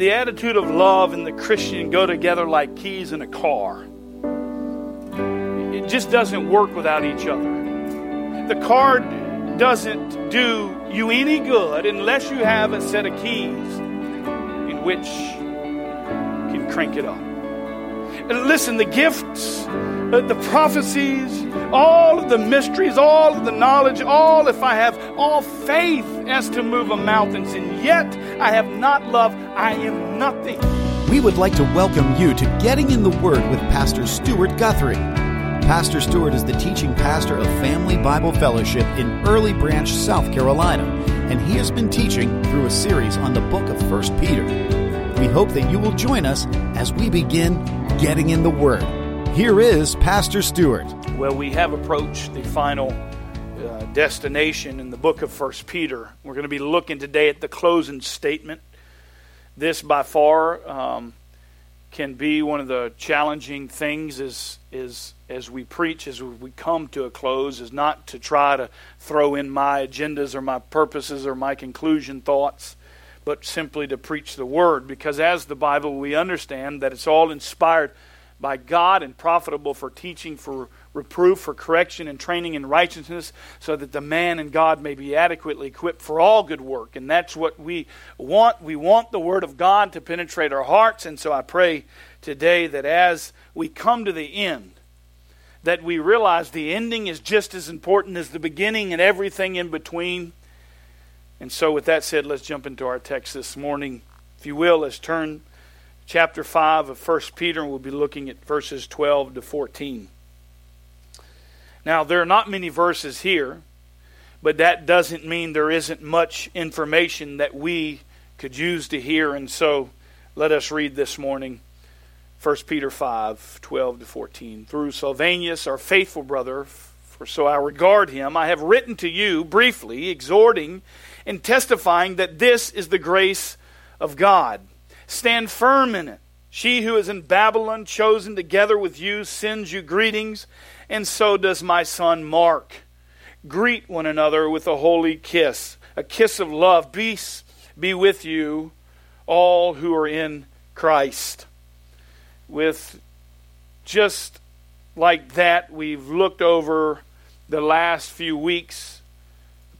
the attitude of love and the Christian go together like keys in a car. It just doesn't work without each other. The car doesn't do you any good unless you have a set of keys in which you can crank it up. And listen, the gifts, uh, the prophecies, all of the mysteries, all of the knowledge, all if I have all faith as to move a mountains, and yet I have not love, I am nothing. We would like to welcome you to Getting in the Word with Pastor Stuart Guthrie. Pastor Stuart is the teaching pastor of Family Bible Fellowship in Early Branch, South Carolina, and he has been teaching through a series on the book of 1 Peter. We hope that you will join us as we begin Getting in the Word. Here is Pastor Stuart. Well, we have approached the final destination in the book of 1 Peter. We're going to be looking today at the closing statement. This, by far, um, can be one of the challenging things is, is as we preach, as we come to a close, is not to try to throw in my agendas or my purposes or my conclusion thoughts, but simply to preach the Word. Because as the Bible, we understand that it's all inspired by God and profitable for teaching, for reproof, for correction, and training in righteousness, so that the man and God may be adequately equipped for all good work. And that's what we want. We want the Word of God to penetrate our hearts. And so I pray today that as we come to the end, that we realize the ending is just as important as the beginning and everything in between. And so, with that said, let's jump into our text this morning. If you will, let's turn chapter 5 of 1 Peter, and we'll be looking at verses 12 to 14. Now, there are not many verses here, but that doesn't mean there isn't much information that we could use to hear. And so, let us read this morning 1 Peter 5 12 to 14. Through Silvanus, our faithful brother, for so I regard him, I have written to you briefly, exhorting and testifying that this is the grace of God. Stand firm in it. She who is in Babylon, chosen together with you, sends you greetings, and so does my son Mark. Greet one another with a holy kiss, a kiss of love. Peace be with you, all who are in Christ. With just like that, we've looked over the last few weeks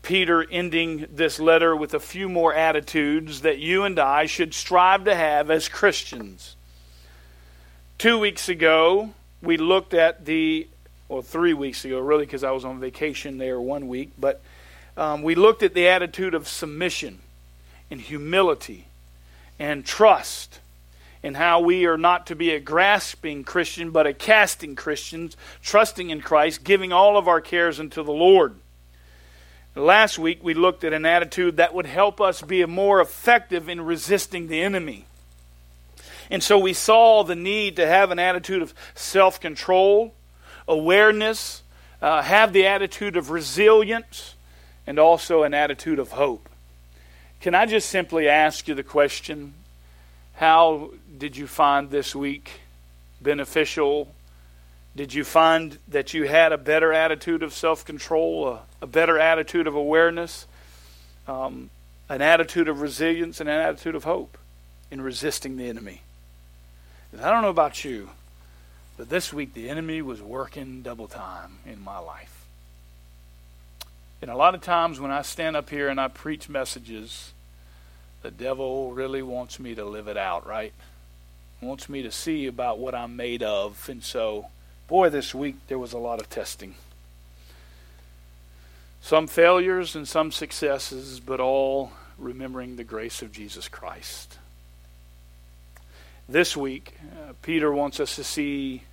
Peter ending this letter with a few more attitudes that you and I should strive to have as Christians. Two weeks ago, we looked at the, well, three weeks ago, really, because I was on vacation there one week, but um, we looked at the attitude of submission and humility and trust and how we are not to be a grasping Christian, but a casting Christian, trusting in Christ, giving all of our cares unto the Lord. Last week, we looked at an attitude that would help us be more effective in resisting the enemy. And so we saw the need to have an attitude of self control, awareness, uh, have the attitude of resilience, and also an attitude of hope. Can I just simply ask you the question how did you find this week beneficial did you find that you had a better attitude of self control, a, a, better attitude of awareness, um, an attitude of resilience, and an attitude of hope in resisting the enemy? And I don't know about you, but this week the enemy was working double time in my life. And a lot of times when I stand up here and I preach messages, the devil really wants me to live it out, right? Wants me to see about what I'm made of. And so Boy, this week there was a lot of testing. Some failures and some successes, but all remembering the grace of Jesus Christ. This week, uh, Peter wants us to see,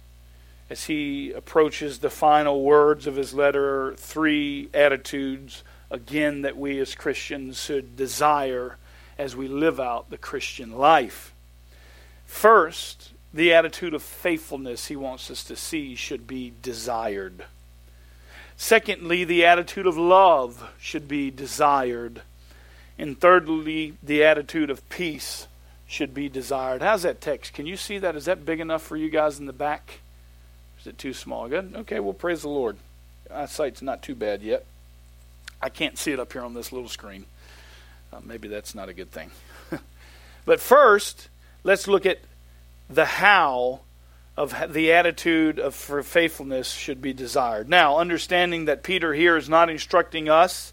as he approaches the final words of his letter, three attitudes, again, that we as Christians should desire as we live out the Christian life. First, the attitude of faithfulness he wants us to see should be desired. Secondly, the attitude of love should be desired. And thirdly, the attitude of peace should be desired. How's that text? Can you see that? Is that big enough for you guys in the back? Is it too small? Good. Okay, well, praise the Lord. Eyesight's not too bad yet. I can't see it up here on this little screen. Uh, maybe that's not a good thing. But first, let's look at the how of the attitude of faithfulness should be desired. Now, understanding that Peter here is not instructing us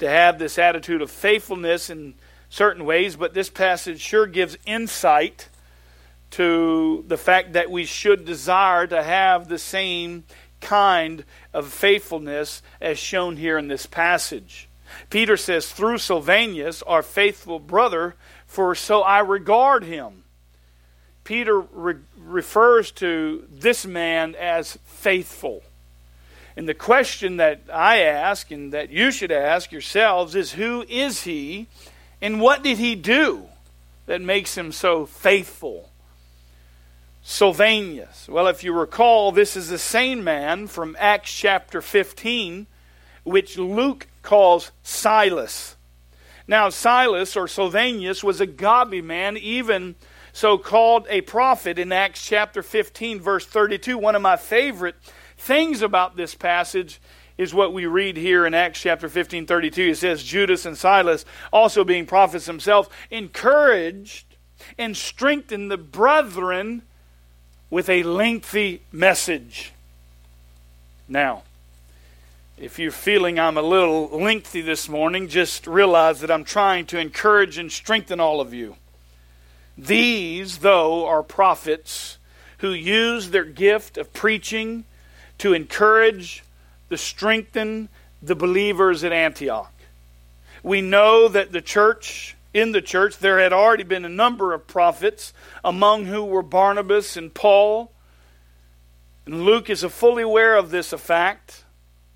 to have this attitude of faithfulness in certain ways, but this passage sure gives insight to the fact that we should desire to have the same kind of faithfulness as shown here in this passage. Peter says, Through Sylvanus, our faithful brother, for so I regard him. Peter re- refers to this man as faithful. And the question that I ask and that you should ask yourselves is who is he and what did he do that makes him so faithful? Silvanus. Well, if you recall, this is the same man from Acts chapter 15, which Luke calls Silas. Now, Silas or Silvanus was a godly man, even so called a prophet in Acts chapter 15, verse 32. One of my favorite things about this passage is what we read here in Acts chapter 15, 32. It says, Judas and Silas, also being prophets themselves, encouraged and strengthened the brethren with a lengthy message. Now, if you're feeling I'm a little lengthy this morning, just realize that I'm trying to encourage and strengthen all of you. These, though, are prophets who use their gift of preaching to encourage, to strengthen the believers at Antioch. We know that the church in the church, there had already been a number of prophets, among who were Barnabas and Paul. And Luke is fully aware of this fact.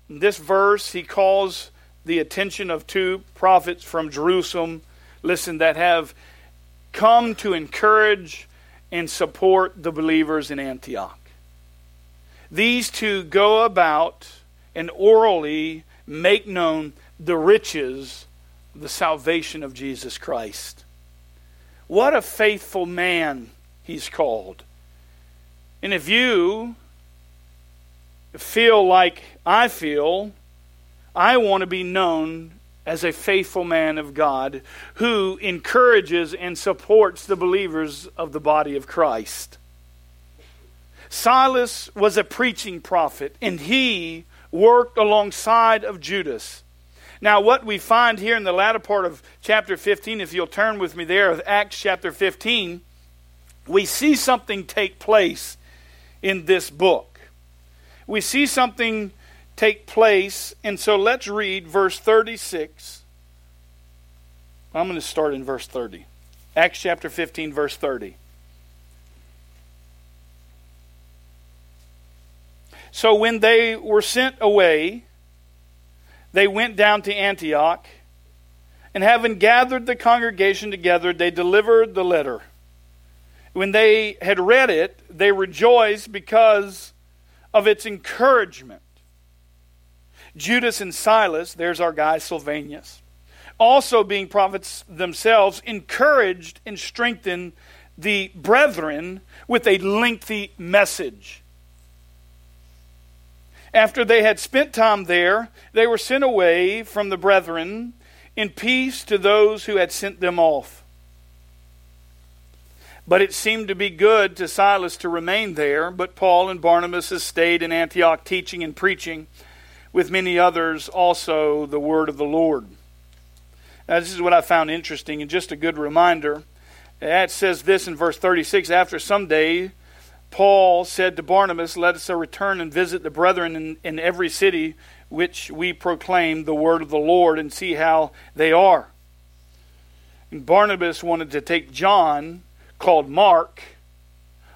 In this verse, he calls the attention of two prophets from Jerusalem, listen, that have come to encourage and support the believers in Antioch. These two go about and orally make known the riches the salvation of Jesus Christ. What a faithful man he's called. And if you feel like I feel, I want to be known as a faithful man of God who encourages and supports the believers of the body of Christ. Silas was a preaching prophet, and he worked alongside of Judas. Now, what we find here in the latter part of chapter 15, if you'll turn with me there, of Acts chapter 15, we see something take place in this book. We see something take place, and so let's read verse 36. I'm going to start in verse 30. Acts chapter 15, verse 30. So when they were sent away, they went down to Antioch, and having gathered the congregation together, they delivered the letter. When they had read it, they rejoiced because of its encouragement. Judas and Silas, there's our guy Sylvanus, also being prophets themselves, encouraged and strengthened the brethren with a lengthy message. After they had spent time there, they were sent away from the brethren in peace to those who had sent them off. But it seemed to be good to Silas to remain there, but Paul and Barnabas stayed in Antioch teaching and preaching, with many others also the word of the Lord. Now, this is what I found interesting and just a good reminder. It says this in verse 36 After some day, Paul said to Barnabas, Let us return and visit the brethren in, in every city which we proclaim the word of the Lord and see how they are. And Barnabas wanted to take John, called Mark,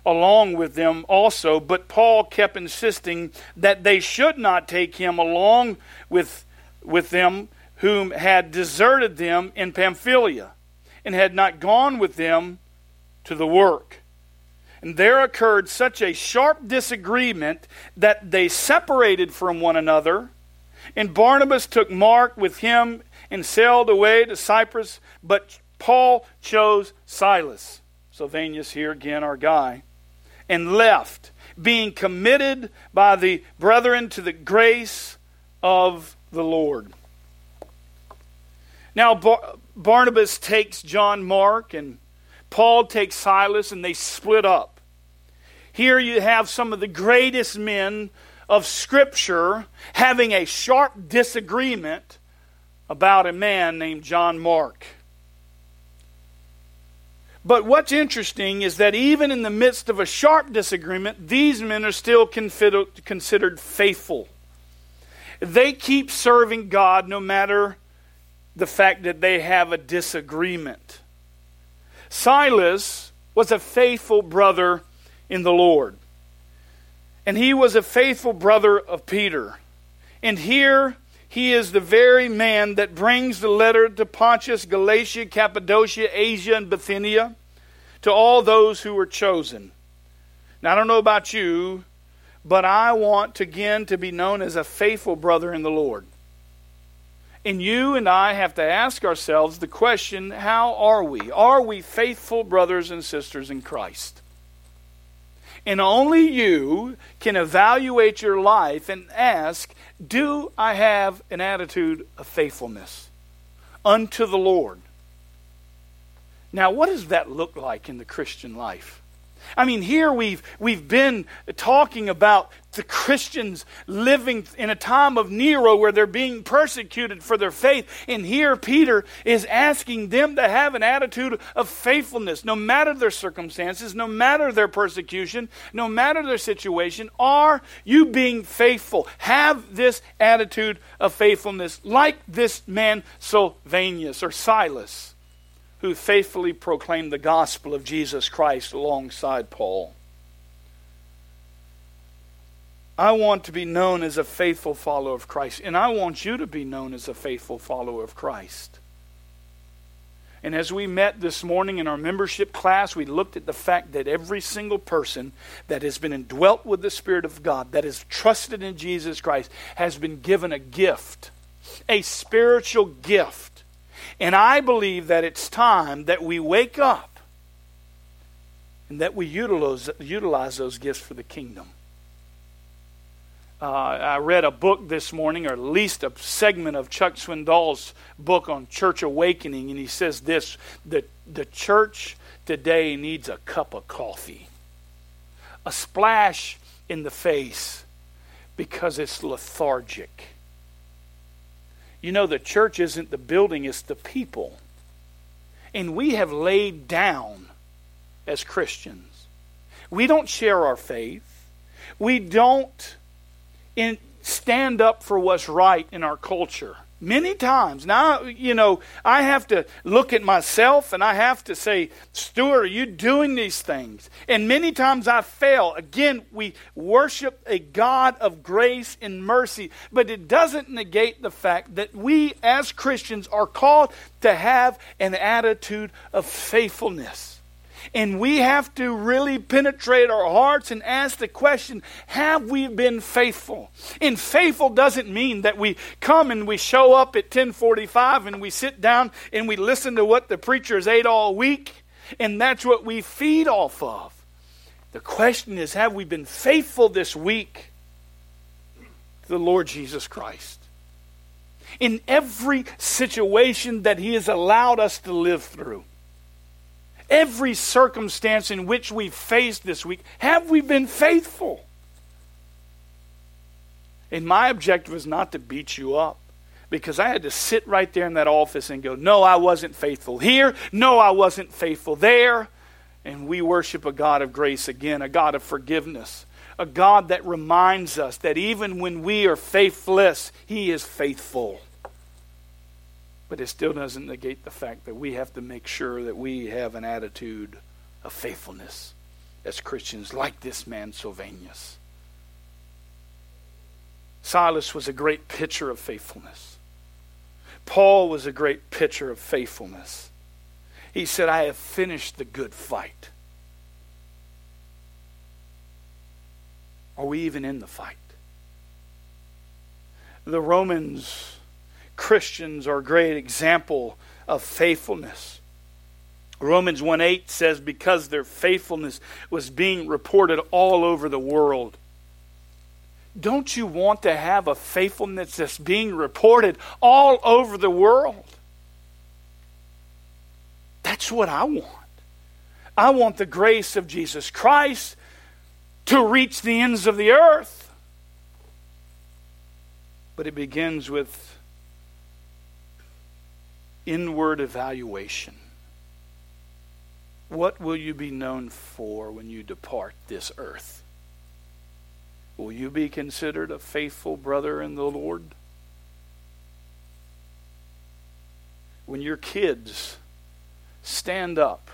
along with them also, but Paul kept insisting that they should not take him along with, with them whom had deserted them in Pamphylia and had not gone with them to the work. And there occurred such a sharp disagreement that they separated from one another. And Barnabas took Mark with him and sailed away to Cyprus, but Paul chose Silas. Silvanus, here again, our guy, and left, being committed by the brethren to the grace of the Lord. Now, Bar- Barnabas takes John Mark and Paul takes Silas and they split up. Here you have some of the greatest men of Scripture having a sharp disagreement about a man named John Mark. But what's interesting is that even in the midst of a sharp disagreement, these men are still considered faithful. They keep serving God no matter the fact that they have a disagreement. Silas was a faithful brother in the Lord. And he was a faithful brother of Peter. And here he is the very man that brings the letter to Pontus, Galatia, Cappadocia, Asia, and Bithynia to all those who were chosen. Now, I don't know about you, but I want to again to be known as a faithful brother in the Lord. And you and I have to ask ourselves the question how are we? Are we faithful brothers and sisters in Christ? And only you can evaluate your life and ask Do I have an attitude of faithfulness unto the Lord? Now, what does that look like in the Christian life? I mean, here we've, we've been talking about the Christians living in a time of Nero where they're being persecuted for their faith. And here Peter is asking them to have an attitude of faithfulness, no matter their circumstances, no matter their persecution, no matter their situation. Are you being faithful? Have this attitude of faithfulness, like this man Sylvanus or Silas who faithfully proclaimed the gospel of Jesus Christ alongside Paul. I want to be known as a faithful follower of Christ, and I want you to be known as a faithful follower of Christ. And as we met this morning in our membership class, we looked at the fact that every single person that has been indwelt with the Spirit of God, that has trusted in Jesus Christ, has been given a gift, a spiritual gift and I believe that it's time that we wake up and that we utilize, utilize those gifts for the kingdom. Uh, I read a book this morning, or at least a segment of Chuck Swindoll's book on church awakening, and he says this the, the church today needs a cup of coffee, a splash in the face because it's lethargic. You know, the church isn't the building, it's the people. And we have laid down as Christians. We don't share our faith. We don't in, stand up for what's right in our culture. Many times. Now, you know, I have to look at myself and I have to say, Stuart, are you doing these things? And many times I fail. Again, we worship a God of grace and mercy, but it doesn't negate the fact that we as Christians are called to have an attitude of faithfulness. And we have to really penetrate our hearts and ask the question have we been faithful? And faithful doesn't mean that we come and we show up at 1045 and we sit down and we listen to what the preachers ate all week and that's what we feed off of. The question is have we been faithful this week to the Lord Jesus Christ? In every situation that He has allowed us to live through every circumstance in which we've faced this week, have we been faithful? And my objective is not to beat you up because I had to sit right there in that office and go, No, I wasn't faithful here. No, I wasn't faithful there. And we worship a God of grace again, a God of forgiveness, a God that reminds us that even when we are faithless, He is faithful. But it still doesn't negate the fact that we have to make sure that we have an attitude of faithfulness as Christians, like this man, Sylvanus. Silas was a great picture of faithfulness. Paul was a great picture of faithfulness. He said, I have finished the good fight. Are we even in the fight? The Romans Christians are a great example of faithfulness. Romans 1 8 says, because their faithfulness was being reported all over the world. Don't you want to have a faithfulness that's being reported all over the world? That's what I want. I want the grace of Jesus Christ to reach the ends of the earth. But it begins with inward evaluation. What will you be known for when you depart this earth? Will you be considered a faithful brother in the Lord? When your kids stand up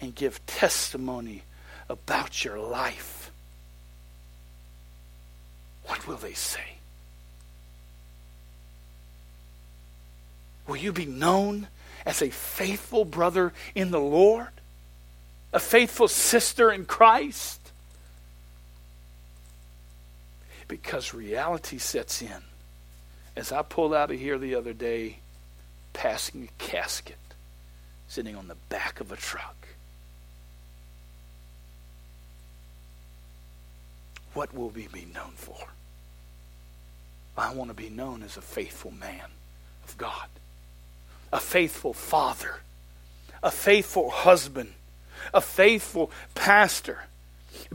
and give testimony about your life, what will they say? Will you be known as a faithful brother in the Lord? A faithful sister in Christ? Because reality sets in. As I pulled out of here the other day, passing a casket sitting on the back of a truck. What will we be known for? I want to be known as a faithful man of God, a faithful father, a faithful husband, a faithful pastor.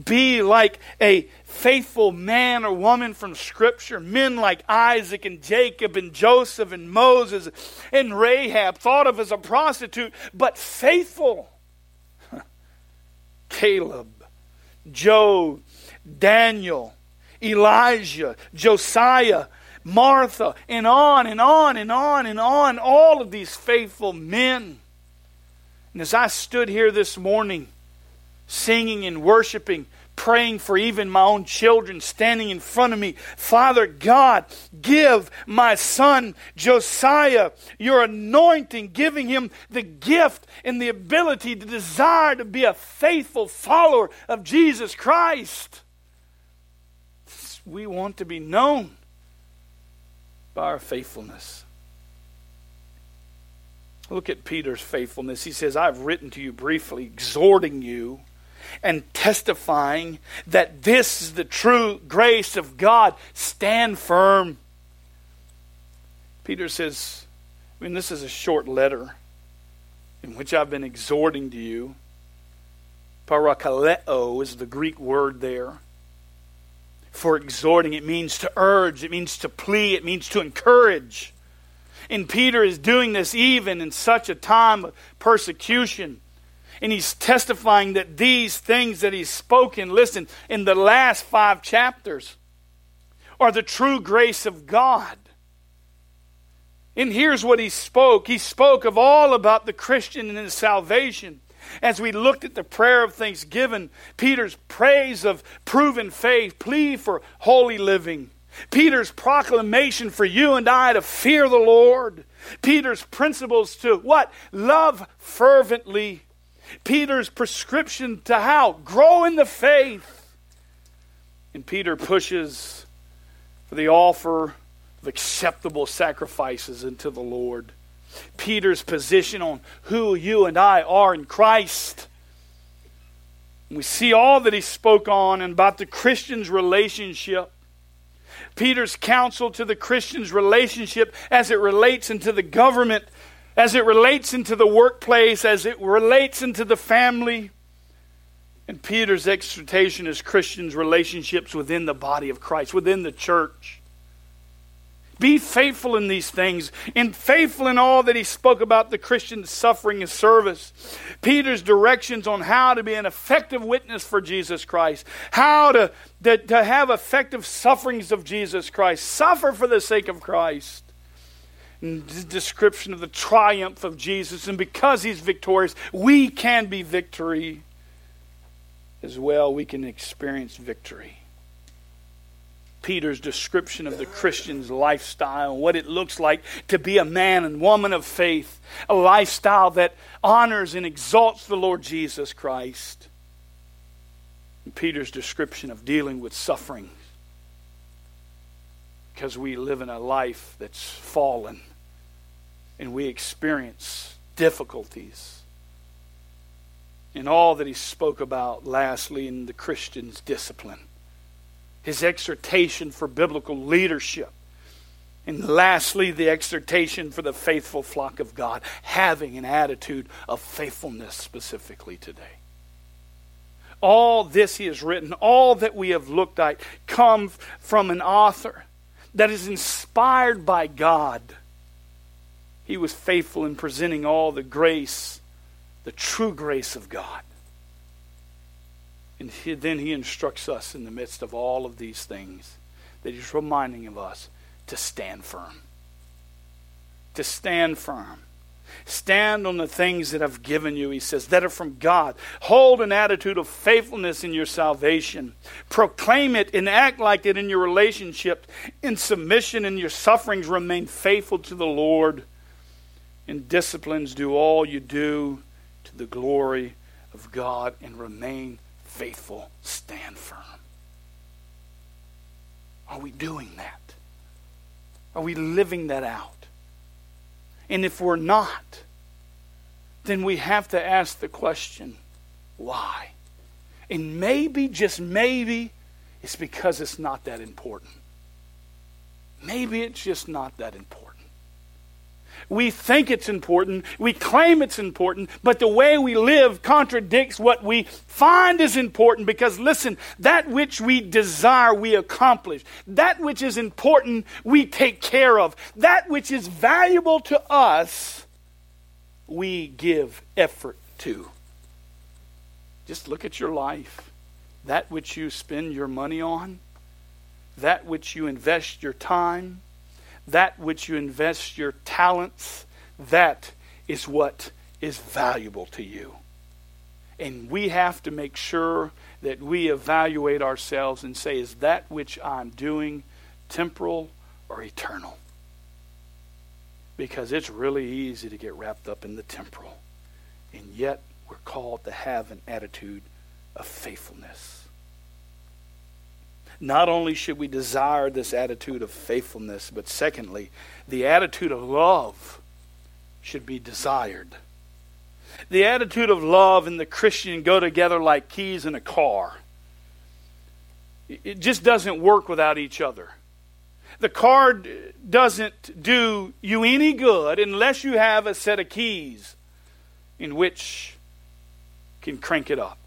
Be like a faithful man or woman from Scripture. Men like Isaac and Jacob and Joseph and Moses and Rahab, thought of as a prostitute, but faithful. Caleb, Job, Daniel, Elijah, Josiah, Martha, and on and on and on and on. All of these faithful men. And as I stood here this morning, singing and worshiping, praying for even my own children standing in front of me. Father God, give my son Josiah your anointing, giving him the gift and the ability to desire to be a faithful follower of Jesus Christ. We want to be known by our faithfulness. Look at Peter's faithfulness. He says, I've written to you briefly, exhorting you and testifying that this is the true grace of God. Stand firm. Peter says, I mean, this is a short letter in which I've been exhorting to you. Parakaleo is the Greek word there. For exhorting, it means to urge, it means to plea, it means to encourage. And Peter is doing this even in such a time of persecution and he's testifying that these things that he's spoken, listen, in the last five chapters, are the true grace of God. And here's what he spoke. He spoke of all about the Christian and his salvation. As we looked at the prayer of thanksgiving, Peter's praise of proven faith, plea for holy living, Peter's proclamation for you and I to fear the Lord, Peter's principles to what? Love fervently Peter's prescription to how? Grow in the faith. And Peter pushes for the offer of acceptable sacrifices unto the Lord. Peter's position on who you and I are in Christ. We see all that he spoke on and about the Christian's relationship. Peter's counsel to the Christian's relationship as it relates into the government as it relates into the workplace, as it relates into the family. And Peter's exhortation is Christians' relationships within the body of Christ, within the church. Be faithful in these things, and faithful in all that he spoke about the Christian suffering and service. Peter's directions on how to be an effective witness for Jesus Christ, how to, to, to have effective sufferings of Jesus Christ, suffer for the sake of Christ And the description of the triumph of Jesus. And because he's victorious, we can be victory as well. We can experience victory. Peter's description of the Christian's lifestyle, and what it looks like to be a man and woman of faith, a lifestyle that honors and exalts the Lord Jesus Christ. And Peter's description of dealing with suffering because we live in a life that's fallen and we experience difficulties. And all that he spoke about, lastly, in the Christian's discipline, his exhortation for biblical leadership, And lastly, the exhortation for the faithful flock of God, having an attitude of faithfulness specifically today. All this he has written, all that we have looked at, come from an author that is inspired by God. He was faithful in presenting all the grace, the true grace of God. And he, then he instructs us in the midst of all of these things that he's reminding of us to stand firm. To stand firm. Stand on the things that I've given you, he says, that are from God. Hold an attitude of faithfulness in your salvation. Proclaim it and act like it in your relationship. In submission in your sufferings, remain faithful to the Lord. In disciplines, do all you do to the glory of God and remain faithful. Stand firm. Are we doing that? Are we living that out? And if we're not, then we have to ask the question why? And maybe, just maybe, it's because it's not that important. Maybe it's just not that important. We think it's important, we claim it's important, but the way we live contradicts what we find is important because, listen, that which we desire, we accomplish. That which is important, we take care of. That which is valuable to us, we give effort to. Just look at your life. That which you spend your money on, that which you invest your time, that which you invest your talents, that is what is valuable to you. And we have to make sure that we evaluate ourselves and say, is that which I'm doing temporal or eternal? Because it's really easy to get wrapped up in the temporal. And yet, we're called to have an attitude of faithfulness. Not only should we desire this attitude of faithfulness, but secondly, the attitude of love should be desired. The attitude of love and the Christian go together like keys in a car. It just doesn't work without each other. The car doesn't do you any good unless you have a set of keys in which can crank it up.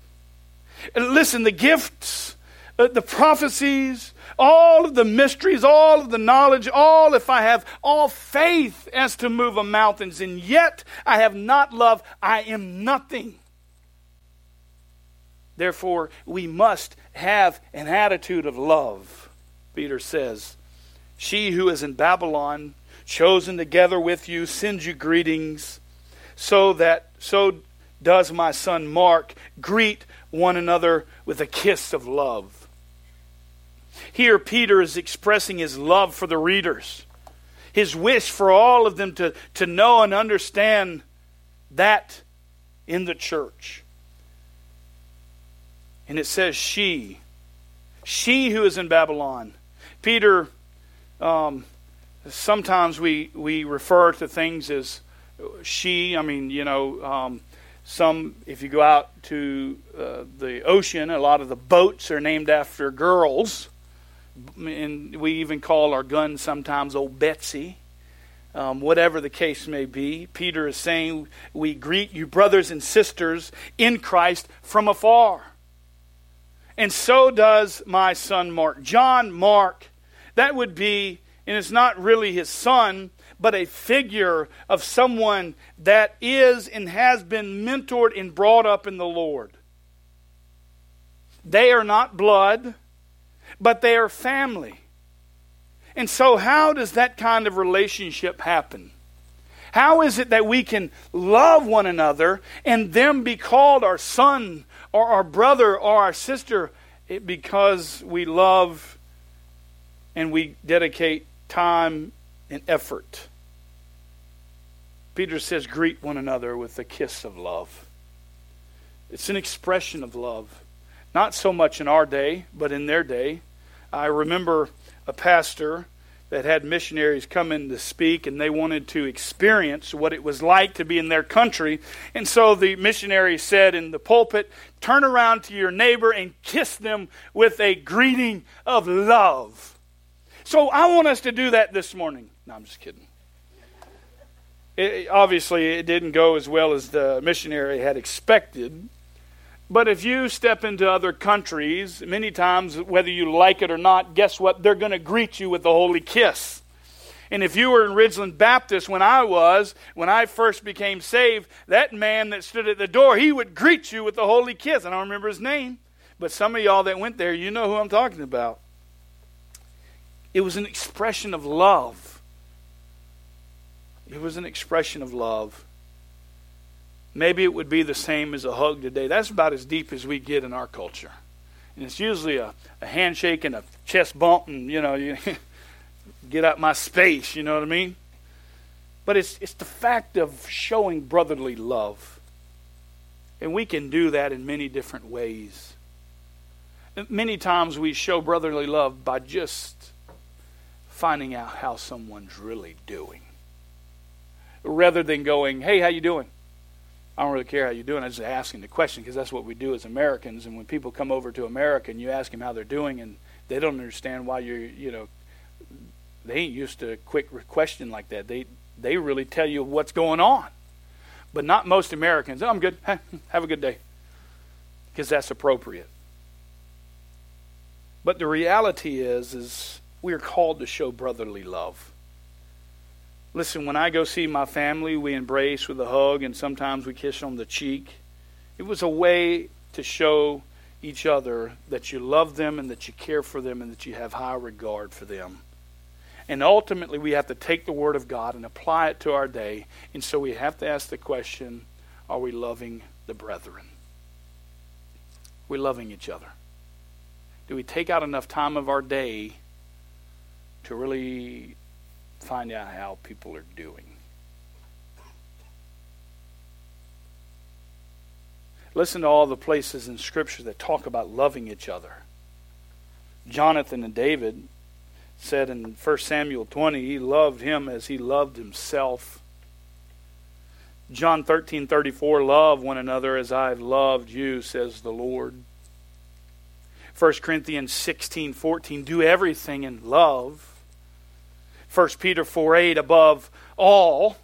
Listen, the gifts Uh, the prophecies, all of the mysteries, all of the knowledge, all, if I have all faith as to move a mountains, and yet I have not love, I am nothing. Therefore, we must have an attitude of love. Peter says, She who is in Babylon, chosen together with you, sends you greetings, so that so does my son Mark. Greet one another with a kiss of love. Here, Peter is expressing his love for the readers, his wish for all of them to, to know and understand that in the church. And it says, She, she who is in Babylon. Peter, um, sometimes we, we refer to things as she. I mean, you know, um, some, if you go out to uh, the ocean, a lot of the boats are named after girls and we even call our gun sometimes Old Betsy. Um, whatever the case may be, Peter is saying, We greet you, brothers and sisters in Christ, from afar. And so does my son Mark. John Mark, that would be, and it's not really his son, but a figure of someone that is and has been mentored and brought up in the Lord. They are not blood but they are family. And so, how does that kind of relationship happen? How is it that we can love one another and them be called our son or our brother or our sister because we love and we dedicate time and effort? Peter says, greet one another with a kiss of love. It's an expression of love. Not so much in our day, but in their day. I remember a pastor that had missionaries come in to speak and they wanted to experience what it was like to be in their country. And so the missionary said in the pulpit, Turn around to your neighbor and kiss them with a greeting of love. So I want us to do that this morning. No, I'm just kidding. It, obviously, it didn't go as well as the missionary had expected. But if you step into other countries, many times, whether you like it or not, guess what? They're going to greet you with the holy kiss. And if you were in Ridgeland Baptist when I was, when I first became saved, that man that stood at the door, he would greet you with the holy kiss. I don't remember his name, but some of y'all that went there, you know who I'm talking about. It was an expression of love. It was an expression of love. Maybe it would be the same as a hug today. That's about as deep as we get in our culture. And it's usually a, a handshake and a chest bump, and you know, you get out my space, you know what I mean? But it's, it's the fact of showing brotherly love. And we can do that in many different ways. Many times we show brotherly love by just finding out how someone's really doing. Rather than going, hey, how you doing? I don't really care how you're doing. I'm just asking the question because that's what we do as Americans. And when people come over to America and you ask them how they're doing, and they don't understand why you're, you know, they ain't used to a quick question like that. They they really tell you what's going on, but not most Americans. Oh, I'm good. Have a good day, because that's appropriate. But the reality is, is we are called to show brotherly love. Listen, when I go see my family, we embrace with a hug and sometimes we kiss on the cheek. It was a way to show each other that you love them and that you care for them and that you have high regard for them. And ultimately, we have to take the Word of God and apply it to our day. And so we have to ask the question are we loving the brethren? Are we loving each other? Do we take out enough time of our day to really find out how people are doing. Listen to all the places in Scripture that talk about loving each other. Jonathan and David said in 1 Samuel 20, he loved him as he loved himself. John 13, 34, love one another as I've loved you, says the Lord. 1 Corinthians 16, 14, do everything in love. 1 Peter 4 8, above all,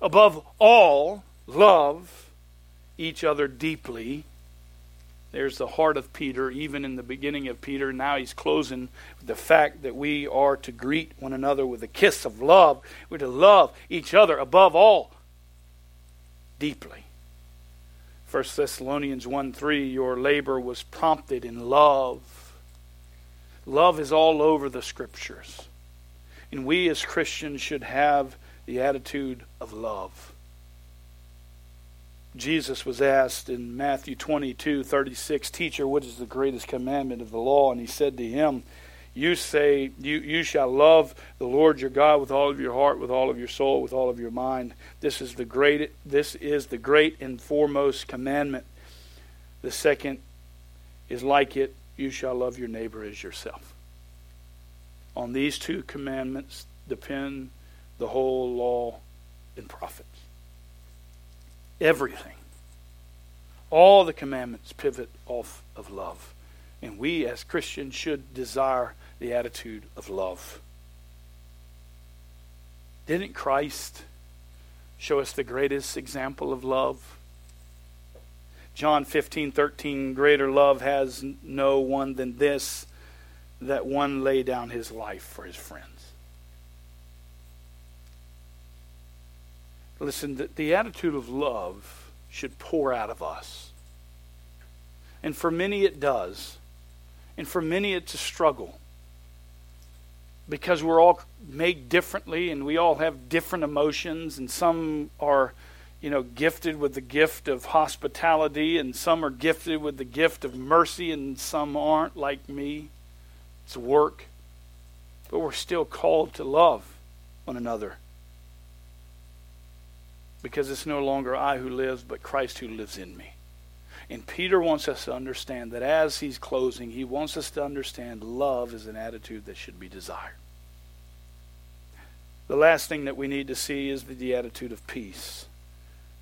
above all, love each other deeply. There's the heart of Peter, even in the beginning of Peter. Now he's closing with the fact that we are to greet one another with a kiss of love. We're to love each other above all, deeply. 1 Thessalonians 1 3, your labor was prompted in love. Love is all over the scriptures. And we as Christians should have the attitude of love. Jesus was asked in Matthew 22 36, Teacher, what is the greatest commandment of the law? And he said to him, You say, you, you shall love the Lord your God with all of your heart, with all of your soul, with all of your mind. This is the great, this is the great and foremost commandment. The second is like it, you shall love your neighbor as yourself. On these two commandments depend the whole law and prophets. Everything. All the commandments pivot off of love. And we as Christians should desire the attitude of love. Didn't Christ show us the greatest example of love? John 15, 13, greater love has no one than this, that one lay down his life for his friends. Listen, the, the attitude of love should pour out of us. And for many it does. And for many it's a struggle. Because we're all made differently and we all have different emotions, and some are you know, gifted with the gift of hospitality, and some are gifted with the gift of mercy, and some aren't, like me. It's work. But we're still called to love one another. Because it's no longer I who lives, but Christ who lives in me. And Peter wants us to understand that as he's closing, he wants us to understand love is an attitude that should be desired. The last thing that we need to see is that the attitude of peace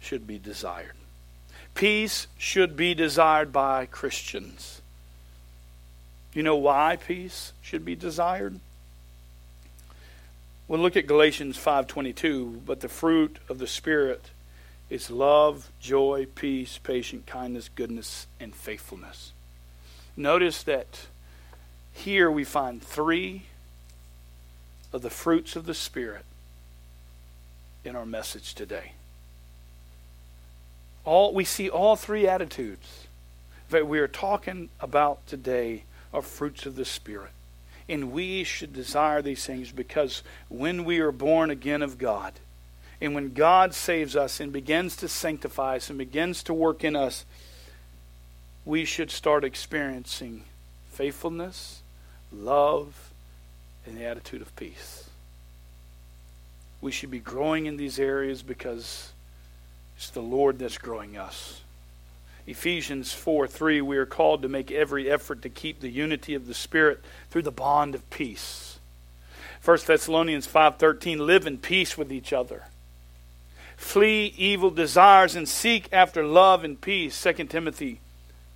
should be desired. Peace should be desired by Christians. You know why peace should be desired? We'll look at Galatians 5:22, but the fruit of the spirit is love, joy, peace, patience, kindness, goodness, and faithfulness. Notice that here we find 3 of the fruits of the spirit in our message today. All we see all three attitudes that we are talking about today are fruits of the spirit. And we should desire these things because when we are born again of God, and when God saves us and begins to sanctify us and begins to work in us, we should start experiencing faithfulness, love, and the attitude of peace. We should be growing in these areas because it's the Lord that's growing us. Ephesians 4 3, we are called to make every effort to keep the unity of the Spirit through the bond of peace. 1 Thessalonians 5:13 live in peace with each other. Flee evil desires and seek after love and peace. 2 Timothy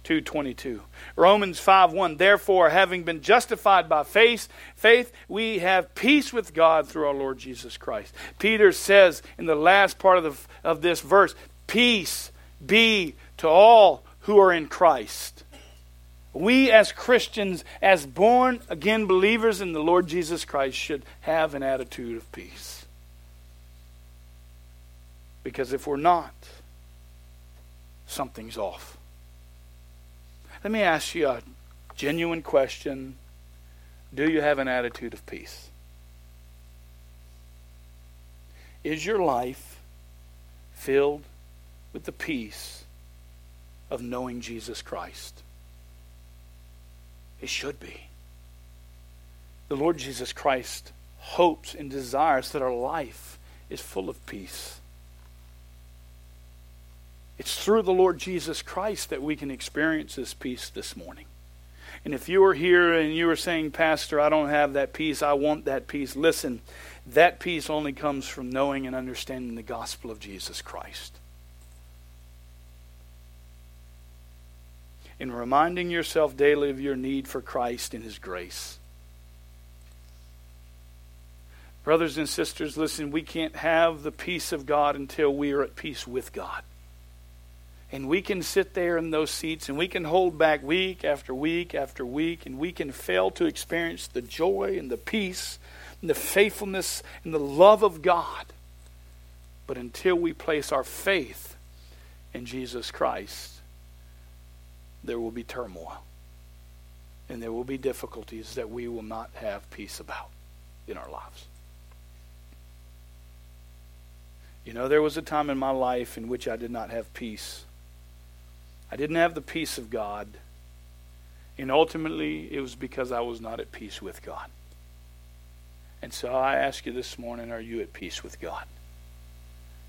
2:22. Romans 5:1 Therefore having been justified by faith, faith we have peace with God through our Lord Jesus Christ. Peter says in the last part of the, of this verse, peace be to all who are in Christ. We, as Christians, as born again believers in the Lord Jesus Christ, should have an attitude of peace. Because if we're not, something's off. Let me ask you a genuine question Do you have an attitude of peace? Is your life filled with the peace of knowing Jesus Christ? It should be. The Lord Jesus Christ hopes and desires that our life is full of peace. It's through the Lord Jesus Christ that we can experience this peace this morning. And if you are here and you are saying, Pastor, I don't have that peace, I want that peace, listen, that peace only comes from knowing and understanding the gospel of Jesus Christ. In reminding yourself daily of your need for Christ and His grace. Brothers and sisters, listen, we can't have the peace of God until we are at peace with God. And we can sit there in those seats and we can hold back week after week after week, and we can fail to experience the joy and the peace and the faithfulness and the love of God. But until we place our faith in Jesus Christ, there will be turmoil. And there will be difficulties that we will not have peace about in our lives. You know, there was a time in my life in which I did not have peace. I didn't have the peace of God. And ultimately, it was because I was not at peace with God. And so I ask you this morning are you at peace with God?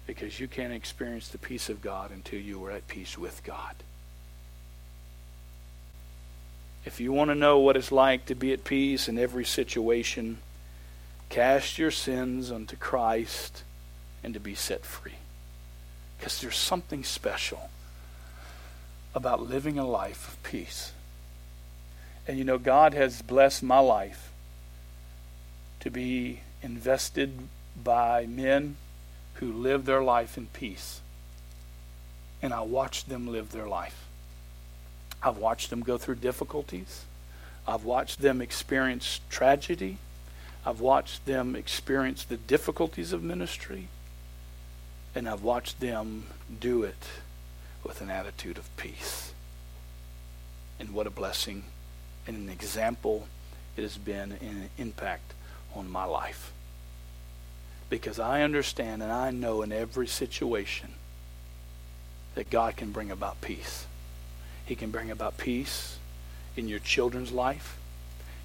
Because you can't experience the peace of God until you are at peace with God. If you want to know what it's like to be at peace in every situation, cast your sins unto Christ and to be set free. Because there's something special about living a life of peace. And you know, God has blessed my life to be invested by men who live their life in peace. And I watch them live their life. I've watched them go through difficulties. I've watched them experience tragedy. I've watched them experience the difficulties of ministry. And I've watched them do it with an attitude of peace. And what a blessing and an example it has been in an impact on my life. Because I understand and I know in every situation that God can bring about peace. He can bring about peace in your children's life.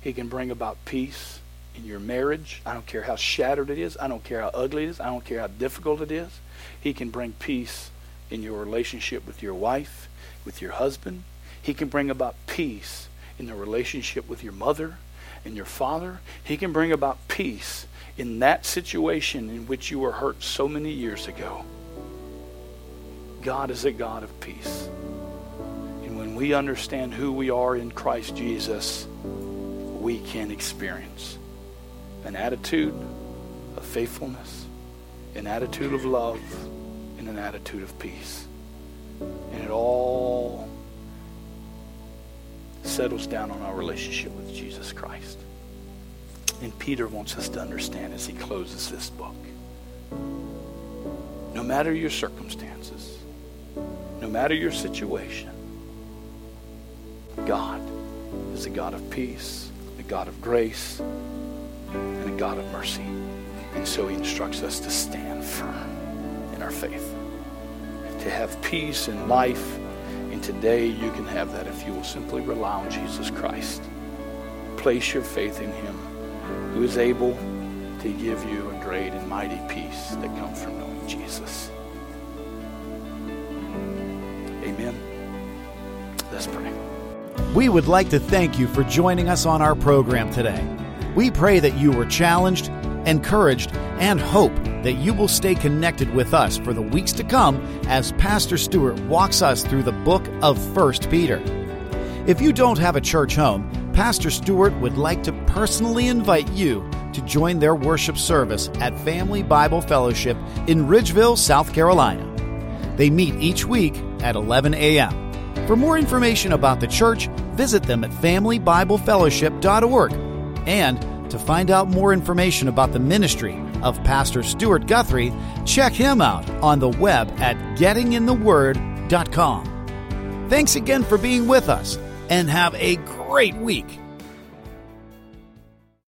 He can bring about peace in your marriage. I don't care how shattered it is. I don't care how ugly it is. I don't care how difficult it is. He can bring peace in your relationship with your wife, with your husband. He can bring about peace in the relationship with your mother and your father. He can bring about peace in that situation in which you were hurt so many years ago. God is a God of peace we understand who we are in Christ Jesus, we can experience an attitude of faithfulness, an attitude of love, and an attitude of peace. And it all settles down on our relationship with Jesus Christ. And Peter wants us to understand as he closes this book. No matter your circumstances, no matter your situation, God is a God of peace, a God of grace, and a God of mercy. And so he instructs us to stand firm in our faith, to have peace in life. And today you can have that if you will simply rely on Jesus Christ. Place your faith in him, who is able to give you a great and mighty peace that comes from knowing Jesus. Amen. Let's pray. We would like to thank you for joining us on our program today. We pray that you were challenged, encouraged, and hope that you will stay connected with us for the weeks to come as Pastor Stewart walks us through the book of 1 Peter. If you don't have a church home, Pastor Stewart would like to personally invite you to join their worship service at Family Bible Fellowship in Ridgeville, South Carolina. They meet each week at 11 a.m. For more information about the church, visit them at familybiblefellowship.org. And to find out more information about the ministry of Pastor Stuart Guthrie, check him out on the web at gettingintheword.com. Thanks again for being with us and have a great week.